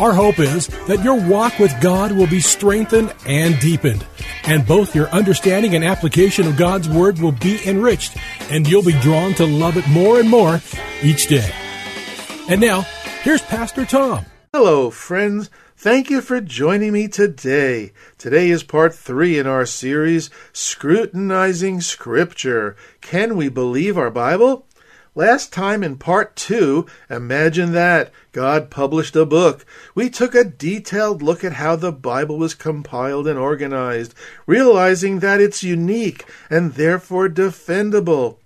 Our hope is that your walk with God will be strengthened and deepened, and both your understanding and application of God's Word will be enriched, and you'll be drawn to love it more and more each day. And now, here's Pastor Tom. Hello, friends. Thank you for joining me today. Today is part three in our series, Scrutinizing Scripture. Can we believe our Bible? Last time in part two, imagine that, God published a book. We took a detailed look at how the Bible was compiled and organized, realizing that it's unique and therefore defendable.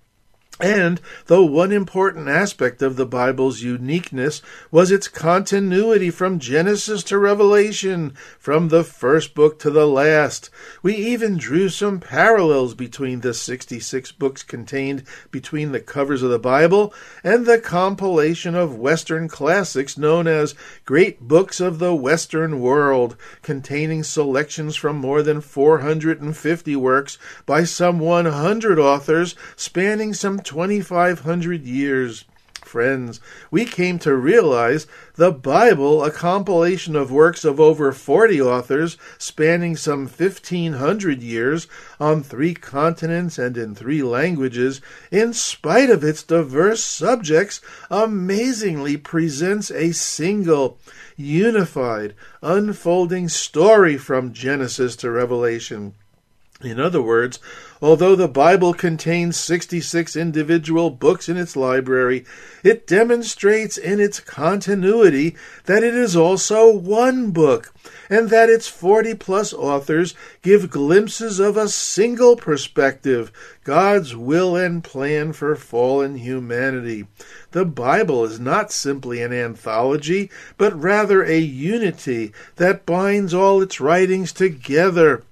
And though one important aspect of the Bible's uniqueness was its continuity from Genesis to Revelation, from the first book to the last, we even drew some parallels between the 66 books contained between the covers of the Bible and the compilation of Western classics known as Great Books of the Western World, containing selections from more than 450 works by some 100 authors spanning some 2,500 years. Friends, we came to realize the Bible, a compilation of works of over 40 authors spanning some 1,500 years on three continents and in three languages, in spite of its diverse subjects, amazingly presents a single, unified, unfolding story from Genesis to Revelation. In other words, although the Bible contains 66 individual books in its library, it demonstrates in its continuity that it is also one book, and that its 40 plus authors give glimpses of a single perspective God's will and plan for fallen humanity. The Bible is not simply an anthology, but rather a unity that binds all its writings together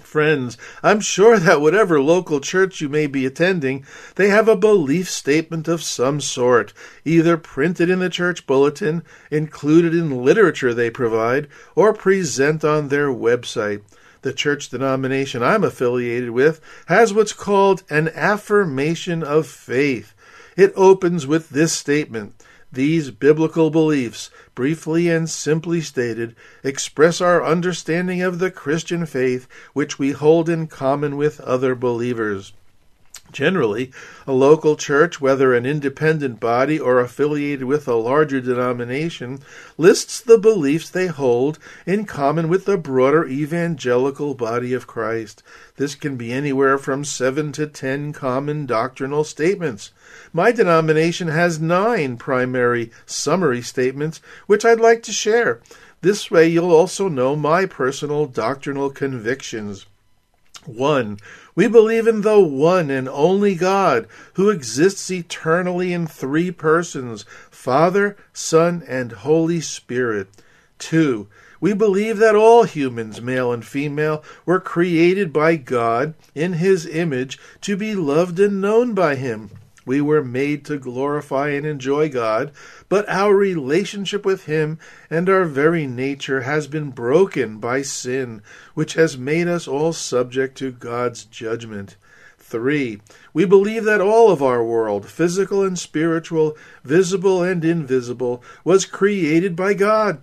Friends, I'm sure that whatever local church you may be attending, they have a belief statement of some sort, either printed in the church bulletin, included in literature they provide, or present on their website. The church denomination I'm affiliated with has what's called an affirmation of faith. It opens with this statement these biblical beliefs, briefly and simply stated, express our understanding of the Christian faith which we hold in common with other believers. Generally, a local church, whether an independent body or affiliated with a larger denomination, lists the beliefs they hold in common with the broader evangelical body of Christ. This can be anywhere from seven to ten common doctrinal statements. My denomination has nine primary summary statements, which I'd like to share. This way, you'll also know my personal doctrinal convictions. 1. We believe in the one and only God who exists eternally in three persons Father, Son, and Holy Spirit. 2. We believe that all humans, male and female, were created by God in His image to be loved and known by Him. We were made to glorify and enjoy God, but our relationship with Him and our very nature has been broken by sin, which has made us all subject to God's judgment. 3. We believe that all of our world, physical and spiritual, visible and invisible, was created by God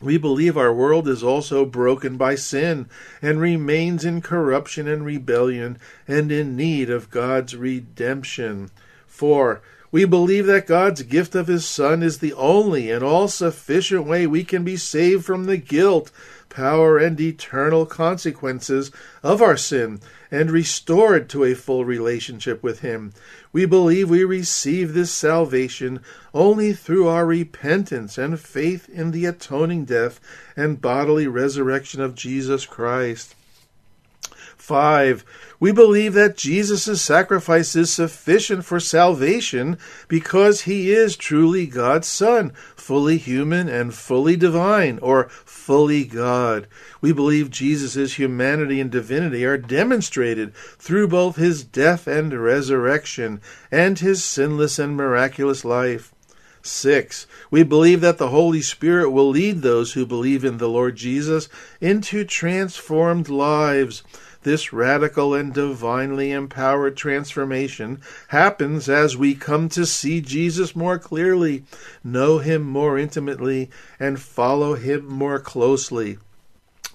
we believe our world is also broken by sin and remains in corruption and rebellion and in need of God's redemption. 4. We believe that God's gift of His Son is the only and all sufficient way we can be saved from the guilt, power, and eternal consequences of our sin and restored to a full relationship with Him. We believe we receive this salvation only through our repentance and faith in the atoning death and bodily resurrection of Jesus Christ. 5. We believe that Jesus' sacrifice is sufficient for salvation because he is truly God's Son, fully human and fully divine, or fully God. We believe Jesus' humanity and divinity are demonstrated through both his death and resurrection, and his sinless and miraculous life. 6. We believe that the Holy Spirit will lead those who believe in the Lord Jesus into transformed lives. This radical and divinely empowered transformation happens as we come to see Jesus more clearly, know him more intimately, and follow him more closely.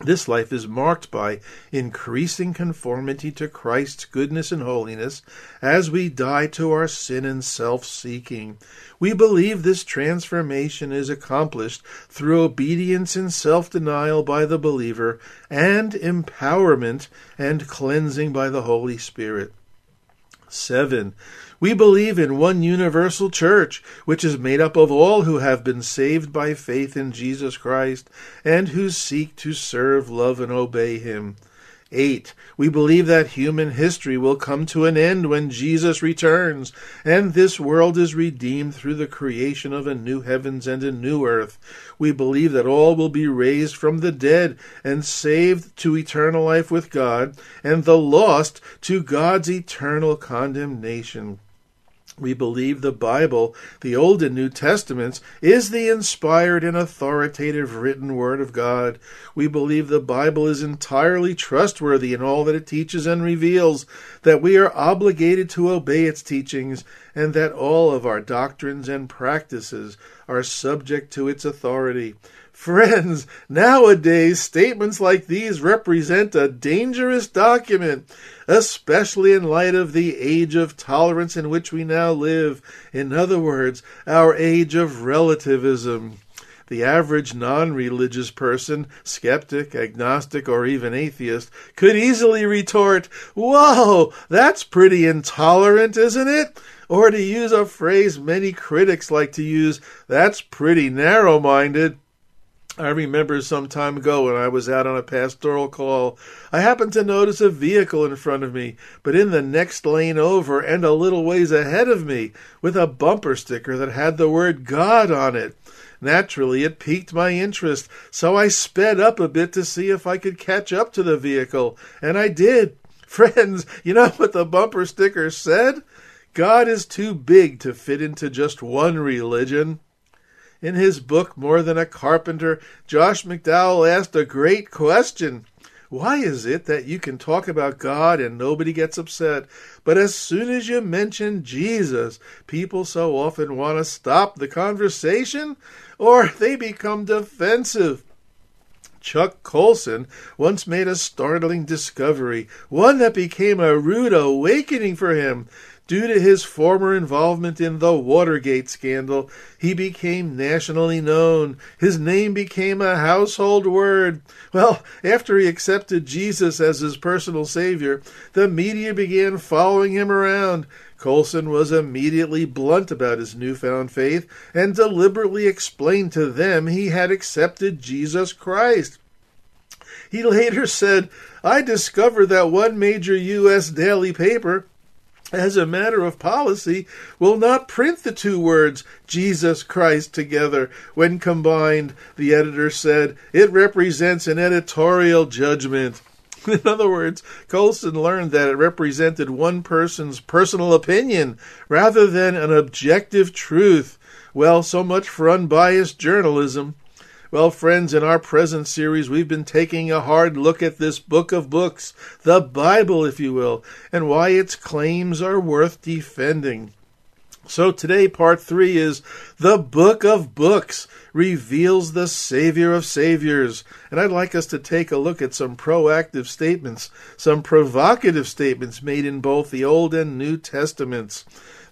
This life is marked by increasing conformity to Christ's goodness and holiness as we die to our sin and self seeking. We believe this transformation is accomplished through obedience and self denial by the believer and empowerment and cleansing by the Holy Spirit. 7. We believe in one universal church, which is made up of all who have been saved by faith in Jesus Christ and who seek to serve, love, and obey Him. 8. We believe that human history will come to an end when Jesus returns, and this world is redeemed through the creation of a new heavens and a new earth. We believe that all will be raised from the dead and saved to eternal life with God, and the lost to God's eternal condemnation. We believe the Bible, the Old and New Testaments, is the inspired and authoritative written Word of God. We believe the Bible is entirely trustworthy in all that it teaches and reveals, that we are obligated to obey its teachings, and that all of our doctrines and practices are subject to its authority. Friends, nowadays statements like these represent a dangerous document, especially in light of the age of tolerance in which we now live. In other words, our age of relativism. The average non religious person, skeptic, agnostic, or even atheist, could easily retort, Whoa, that's pretty intolerant, isn't it? Or to use a phrase many critics like to use, that's pretty narrow minded. I remember some time ago when I was out on a pastoral call, I happened to notice a vehicle in front of me, but in the next lane over and a little ways ahead of me, with a bumper sticker that had the word God on it. Naturally, it piqued my interest, so I sped up a bit to see if I could catch up to the vehicle, and I did. Friends, you know what the bumper sticker said? God is too big to fit into just one religion. In his book, More Than a Carpenter, Josh McDowell asked a great question. Why is it that you can talk about God and nobody gets upset, but as soon as you mention Jesus, people so often want to stop the conversation or they become defensive? Chuck Colson once made a startling discovery, one that became a rude awakening for him. Due to his former involvement in the Watergate scandal, he became nationally known. His name became a household word. Well, after he accepted Jesus as his personal savior, the media began following him around. Colson was immediately blunt about his newfound faith and deliberately explained to them he had accepted Jesus Christ. He later said, I discovered that one major U.S. daily paper as a matter of policy, will not print the two words Jesus Christ together when combined. The editor said it represents an editorial judgment. In other words, Colson learned that it represented one person's personal opinion rather than an objective truth. Well, so much for unbiased journalism. Well, friends, in our present series, we've been taking a hard look at this book of books, the Bible, if you will, and why its claims are worth defending. So today, part three is the book of books reveals the Savior of Saviors. And I'd like us to take a look at some proactive statements, some provocative statements made in both the Old and New Testaments.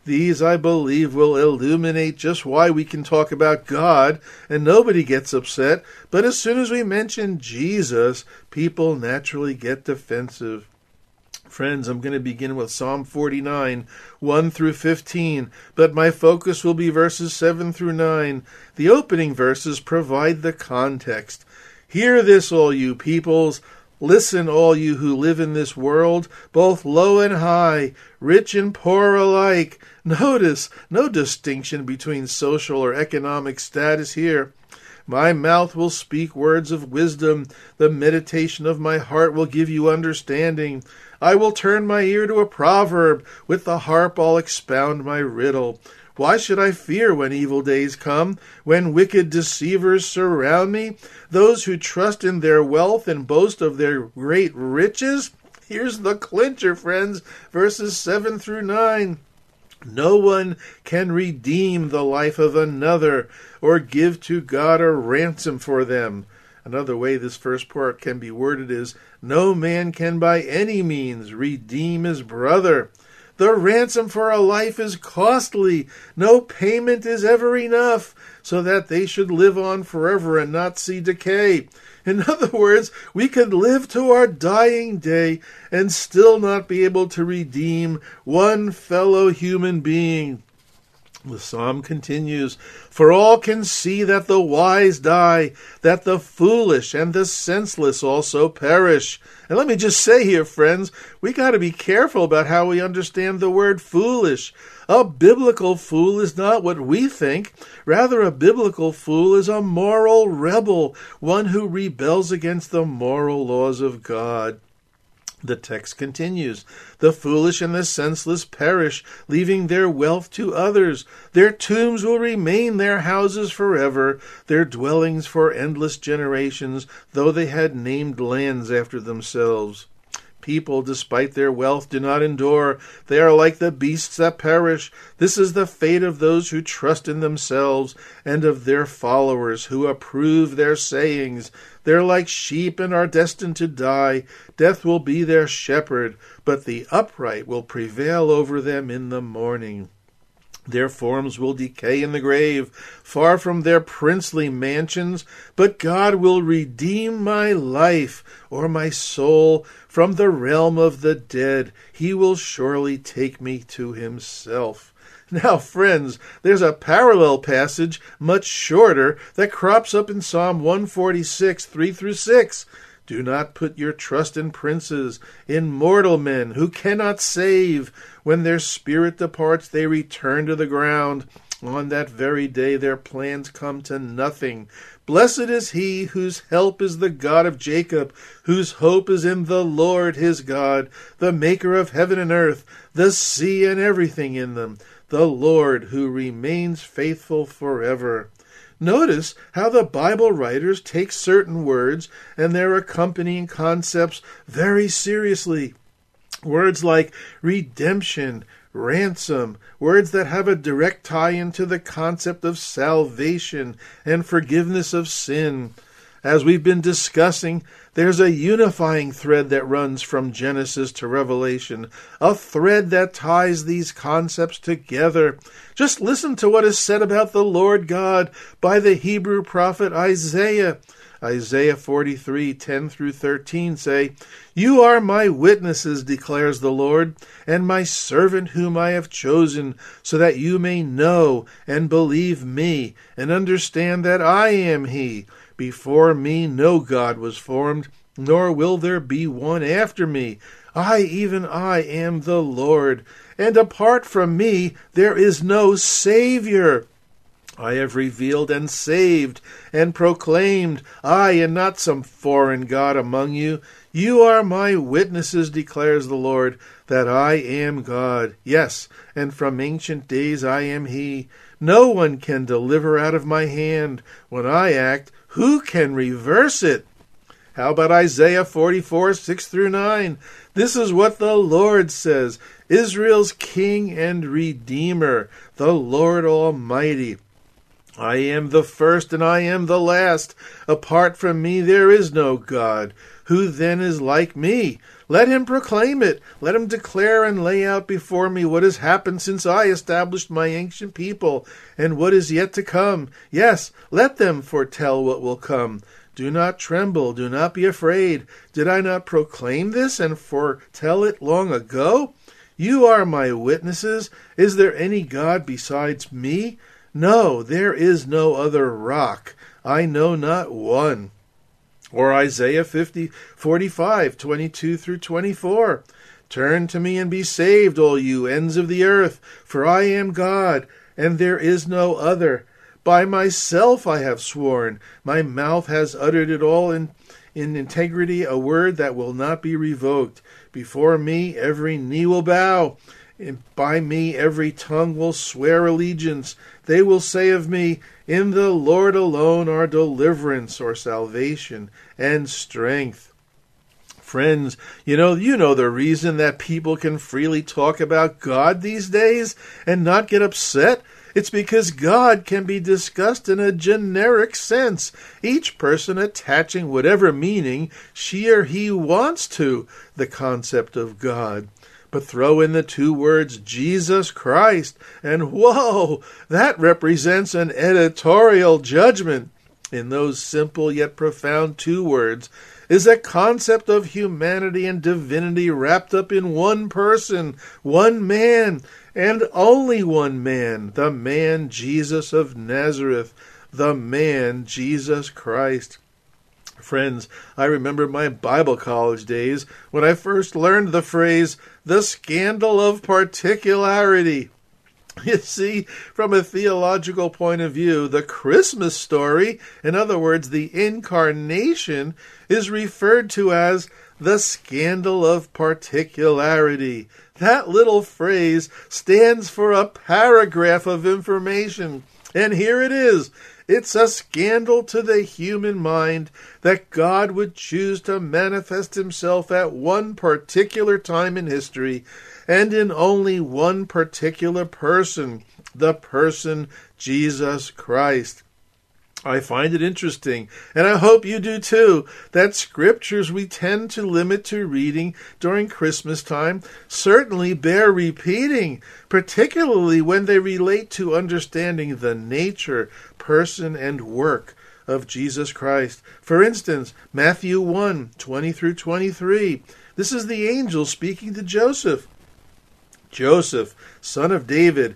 These, I believe, will illuminate just why we can talk about God and nobody gets upset, but as soon as we mention Jesus, people naturally get defensive. Friends, I'm going to begin with Psalm 49, 1 through 15, but my focus will be verses 7 through 9. The opening verses provide the context. Hear this, all you peoples. Listen, all you who live in this world, both low and high, rich and poor alike. Notice no distinction between social or economic status here. My mouth will speak words of wisdom. The meditation of my heart will give you understanding. I will turn my ear to a proverb. With the harp I'll expound my riddle. Why should I fear when evil days come, when wicked deceivers surround me? Those who trust in their wealth and boast of their great riches? Here's the clincher, friends, verses 7 through 9. No one can redeem the life of another or give to God a ransom for them. Another way this first part can be worded is No man can by any means redeem his brother. The ransom for a life is costly. No payment is ever enough, so that they should live on forever and not see decay. In other words, we could live to our dying day and still not be able to redeem one fellow human being. The psalm continues For all can see that the wise die, that the foolish and the senseless also perish. And let me just say here, friends, we got to be careful about how we understand the word foolish. A biblical fool is not what we think. Rather, a biblical fool is a moral rebel, one who rebels against the moral laws of God. The text continues The foolish and the senseless perish, leaving their wealth to others. Their tombs will remain their houses forever, their dwellings for endless generations, though they had named lands after themselves. People, despite their wealth, do not endure. They are like the beasts that perish. This is the fate of those who trust in themselves, and of their followers who approve their sayings. They're like sheep and are destined to die. Death will be their shepherd, but the upright will prevail over them in the morning. Their forms will decay in the grave, far from their princely mansions, but God will redeem my life or my soul from the realm of the dead. He will surely take me to himself. Now, friends, there's a parallel passage, much shorter, that crops up in Psalm 146, 3 through 6. Do not put your trust in princes, in mortal men who cannot save. When their spirit departs, they return to the ground. On that very day, their plans come to nothing. Blessed is he whose help is the God of Jacob, whose hope is in the Lord his God, the maker of heaven and earth, the sea and everything in them, the Lord who remains faithful forever. Notice how the Bible writers take certain words and their accompanying concepts very seriously. Words like redemption, ransom, words that have a direct tie into the concept of salvation and forgiveness of sin. As we've been discussing, there's a unifying thread that runs from Genesis to Revelation, a thread that ties these concepts together. Just listen to what is said about the Lord God by the Hebrew prophet Isaiah. Isaiah 43, 10 through 13 say, You are my witnesses, declares the Lord, and my servant whom I have chosen, so that you may know and believe me, and understand that I am he. Before me no God was formed, nor will there be one after me. I, even I, am the Lord, and apart from me there is no Savior. I have revealed and saved and proclaimed, I and not some foreign God among you. You are my witnesses, declares the Lord, that I am God. Yes, and from ancient days I am He. No one can deliver out of my hand. When I act, who can reverse it? How about Isaiah 44, 6 through 9? This is what the Lord says Israel's King and Redeemer, the Lord Almighty. I am the first and I am the last. Apart from me there is no God. Who then is like me? Let him proclaim it. Let him declare and lay out before me what has happened since I established my ancient people, and what is yet to come. Yes, let them foretell what will come. Do not tremble, do not be afraid. Did I not proclaim this and foretell it long ago? You are my witnesses. Is there any God besides me? No, there is no other rock. I know not one. Or Isaiah 50, 45, 22 through 24. Turn to me and be saved, all you ends of the earth, for I am God, and there is no other. By myself I have sworn, my mouth has uttered it all in, in integrity, a word that will not be revoked. Before me every knee will bow, and by me every tongue will swear allegiance. They will say of me, In the Lord alone are deliverance or salvation and strength. Friends, you know, you know the reason that people can freely talk about God these days and not get upset? It's because God can be discussed in a generic sense, each person attaching whatever meaning she or he wants to the concept of God. But throw in the two words Jesus Christ, and whoa, that represents an editorial judgment. In those simple yet profound two words is a concept of humanity and divinity wrapped up in one person, one man, and only one man, the man Jesus of Nazareth, the man Jesus Christ. Friends, I remember my Bible college days when I first learned the phrase, the scandal of particularity. You see, from a theological point of view, the Christmas story, in other words, the incarnation, is referred to as the scandal of particularity. That little phrase stands for a paragraph of information. And here it is. It's a scandal to the human mind that God would choose to manifest himself at one particular time in history and in only one particular person, the person Jesus Christ. I find it interesting, and I hope you do too, that scriptures we tend to limit to reading during Christmas time certainly bear repeating, particularly when they relate to understanding the nature, person, and work of Jesus Christ. For instance, Matthew 1 20 through 23. This is the angel speaking to Joseph. Joseph, son of David,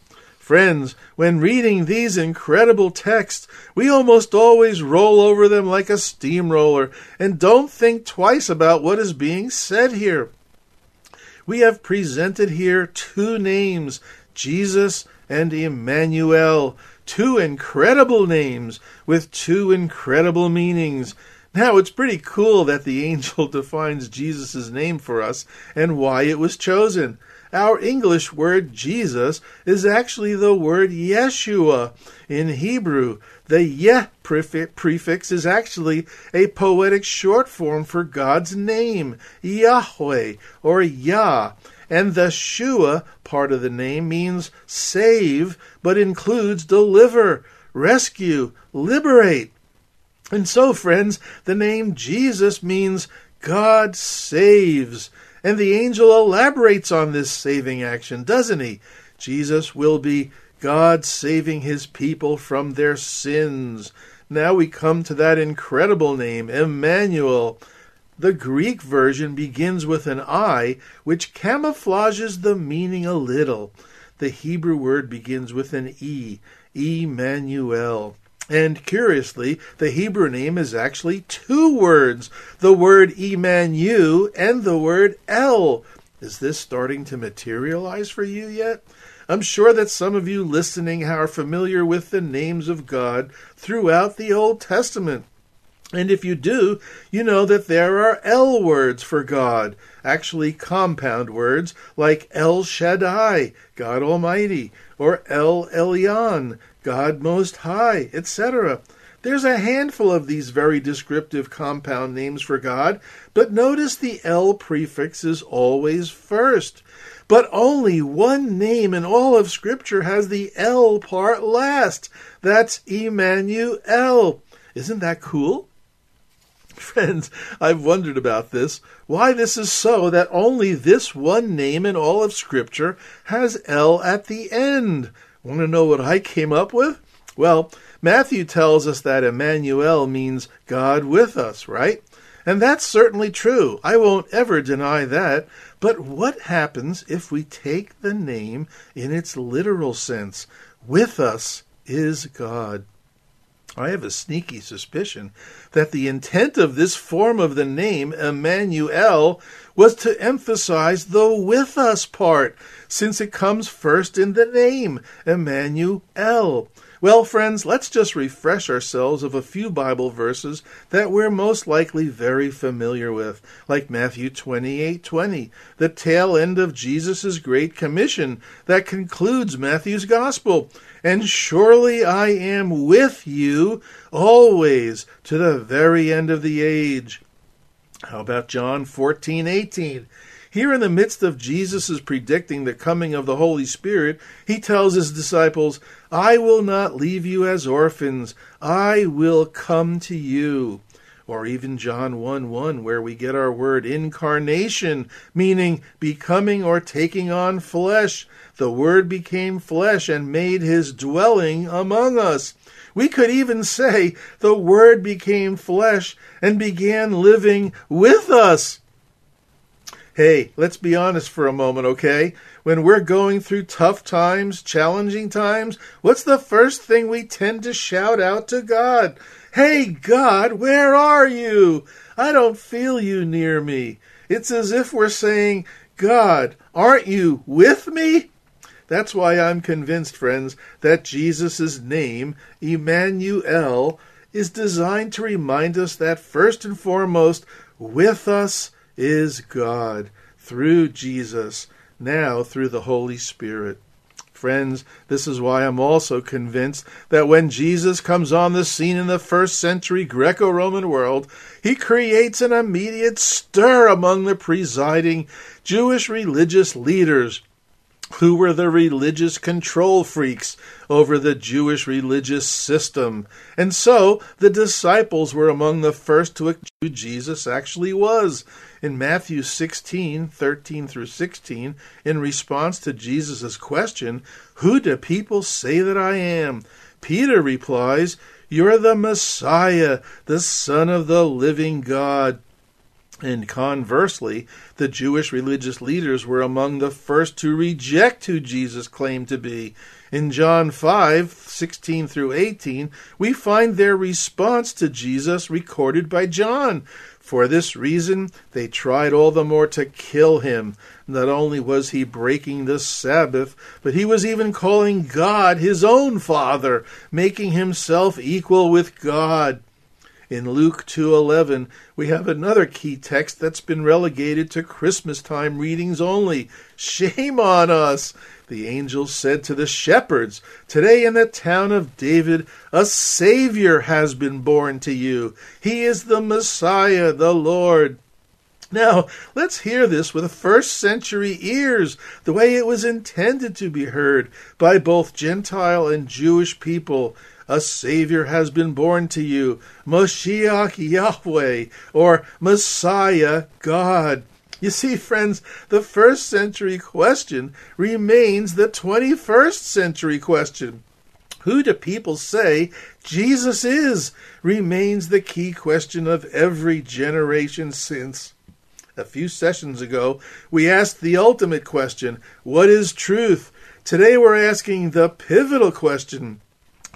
Friends, when reading these incredible texts, we almost always roll over them like a steamroller and don't think twice about what is being said here. We have presented here two names, Jesus and Emmanuel, two incredible names with two incredible meanings. Now, it's pretty cool that the angel defines Jesus' name for us and why it was chosen. Our English word Jesus is actually the word Yeshua in Hebrew. The Yeh prefix is actually a poetic short form for God's name, Yahweh or Yah. And the Shua part of the name means save, but includes deliver, rescue, liberate. And so, friends, the name Jesus means God saves. And the angel elaborates on this saving action, doesn't he? Jesus will be God saving his people from their sins. Now we come to that incredible name, Emmanuel. The Greek version begins with an I, which camouflages the meaning a little. The Hebrew word begins with an E, Emmanuel. And curiously, the Hebrew name is actually two words the word Emanu and the word El. Is this starting to materialize for you yet? I'm sure that some of you listening are familiar with the names of God throughout the Old Testament. And if you do, you know that there are El words for God, actually compound words like El Shaddai, God Almighty, or El Elyon, God Most High, etc. There's a handful of these very descriptive compound names for God, but notice the El prefix is always first. But only one name in all of Scripture has the El part last. That's Emmanuel. Isn't that cool? Friends, I've wondered about this, why this is so that only this one name in all of Scripture has El at the end. Want to know what I came up with? Well, Matthew tells us that Emmanuel means God with us, right? And that's certainly true. I won't ever deny that. But what happens if we take the name in its literal sense? With us is God. I have a sneaky suspicion that the intent of this form of the name, Emmanuel, was to emphasize the with us part, since it comes first in the name, Emmanuel. Well, friends, let's just refresh ourselves of a few Bible verses that we're most likely very familiar with, like Matthew 28:20, the tail end of Jesus' great commission that concludes Matthew's gospel. And surely I am with you always to the very end of the age. How about John 14:18? Here, in the midst of Jesus' predicting the coming of the Holy Spirit, he tells his disciples, I will not leave you as orphans, I will come to you. Or even John 1 1, where we get our word incarnation, meaning becoming or taking on flesh. The Word became flesh and made his dwelling among us. We could even say the Word became flesh and began living with us. Hey, let's be honest for a moment, okay? When we're going through tough times, challenging times, what's the first thing we tend to shout out to God? Hey, God, where are you? I don't feel you near me. It's as if we're saying, God, aren't you with me? That's why I'm convinced, friends, that Jesus' name, Emmanuel, is designed to remind us that first and foremost, with us is God through Jesus, now through the Holy Spirit. Friends, this is why I'm also convinced that when Jesus comes on the scene in the first century Greco Roman world, he creates an immediate stir among the presiding Jewish religious leaders who were the religious control freaks over the Jewish religious system. And so the disciples were among the first to acknowledge who Jesus actually was. In Matthew 16, 13 through 16, in response to Jesus' question, Who do people say that I am? Peter replies, You're the Messiah, the Son of the living God. And conversely, the Jewish religious leaders were among the first to reject who Jesus claimed to be. In John 5 16 through 18, we find their response to Jesus recorded by John. For this reason, they tried all the more to kill him. Not only was he breaking the Sabbath, but he was even calling God his own Father, making himself equal with God. In Luke 2:11, we have another key text that's been relegated to Christmas time readings only. Shame on us. The angel said to the shepherds, Today in the town of David a Savior has been born to you. He is the Messiah, the Lord. Now, let's hear this with first century ears, the way it was intended to be heard by both Gentile and Jewish people a Savior has been born to you, Moshiach Yahweh, or Messiah God. You see, friends, the first century question remains the 21st century question. Who do people say Jesus is? Remains the key question of every generation since. A few sessions ago, we asked the ultimate question What is truth? Today we're asking the pivotal question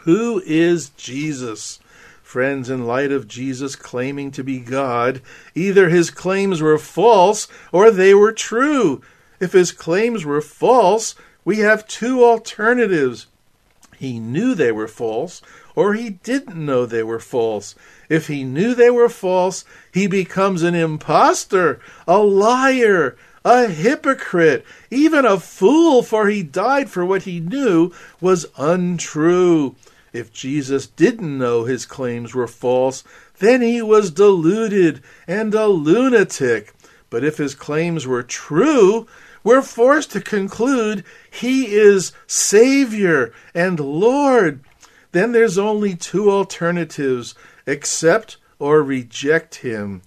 who is Jesus? Friends, in light of Jesus claiming to be God, either his claims were false or they were true. If his claims were false, we have two alternatives. He knew they were false, or he didn't know they were false. If he knew they were false, he becomes an impostor, a liar, a hypocrite, even a fool, for he died for what he knew was untrue. If Jesus didn't know his claims were false, then he was deluded and a lunatic. But if his claims were true, we're forced to conclude he is Savior and Lord. Then there's only two alternatives accept or reject him.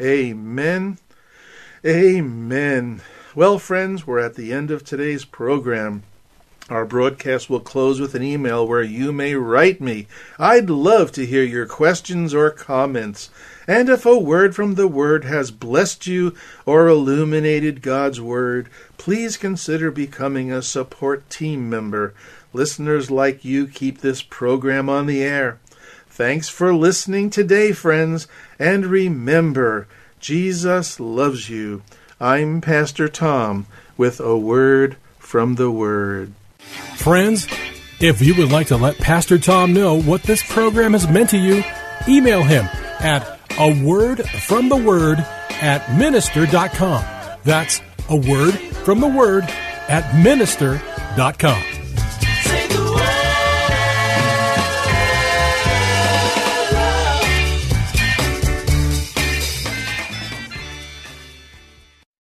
Amen. Amen. Well, friends, we're at the end of today's program. Our broadcast will close with an email where you may write me. I'd love to hear your questions or comments. And if a word from the Word has blessed you or illuminated God's Word, please consider becoming a support team member. Listeners like you keep this program on the air. Thanks for listening today, friends, and remember, Jesus loves you. I'm Pastor Tom with a word from the Word. Friends, if you would like to let Pastor Tom know what this program has meant to you, email him at a word from the word at minister.com. That's a word from the word at minister.com.